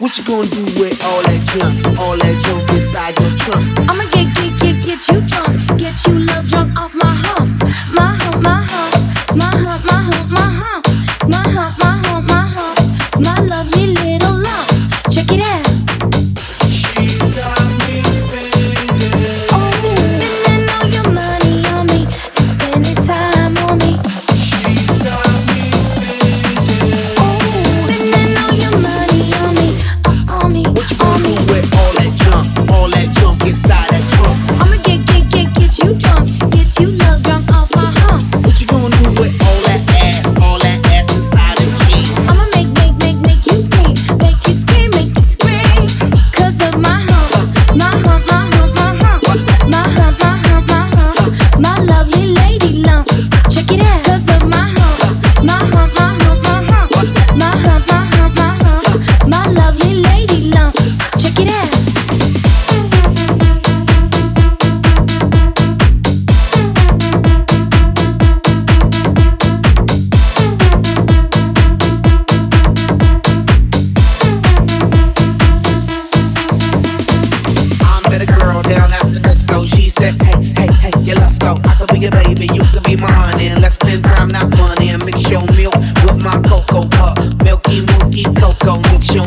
What you gonna do with all that junk? All that junk inside your trunk? I'ma get, get, get, get you drunk. you could be my honey. let's spend time, not money. And mix your milk with my cocoa puff. Milky, milky cocoa, mix your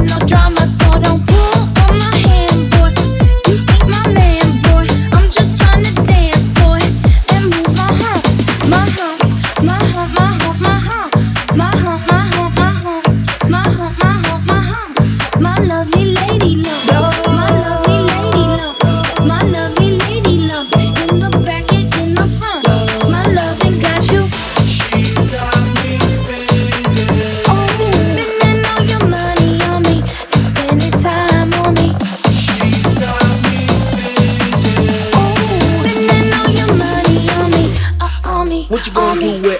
no drama. What you gonna do with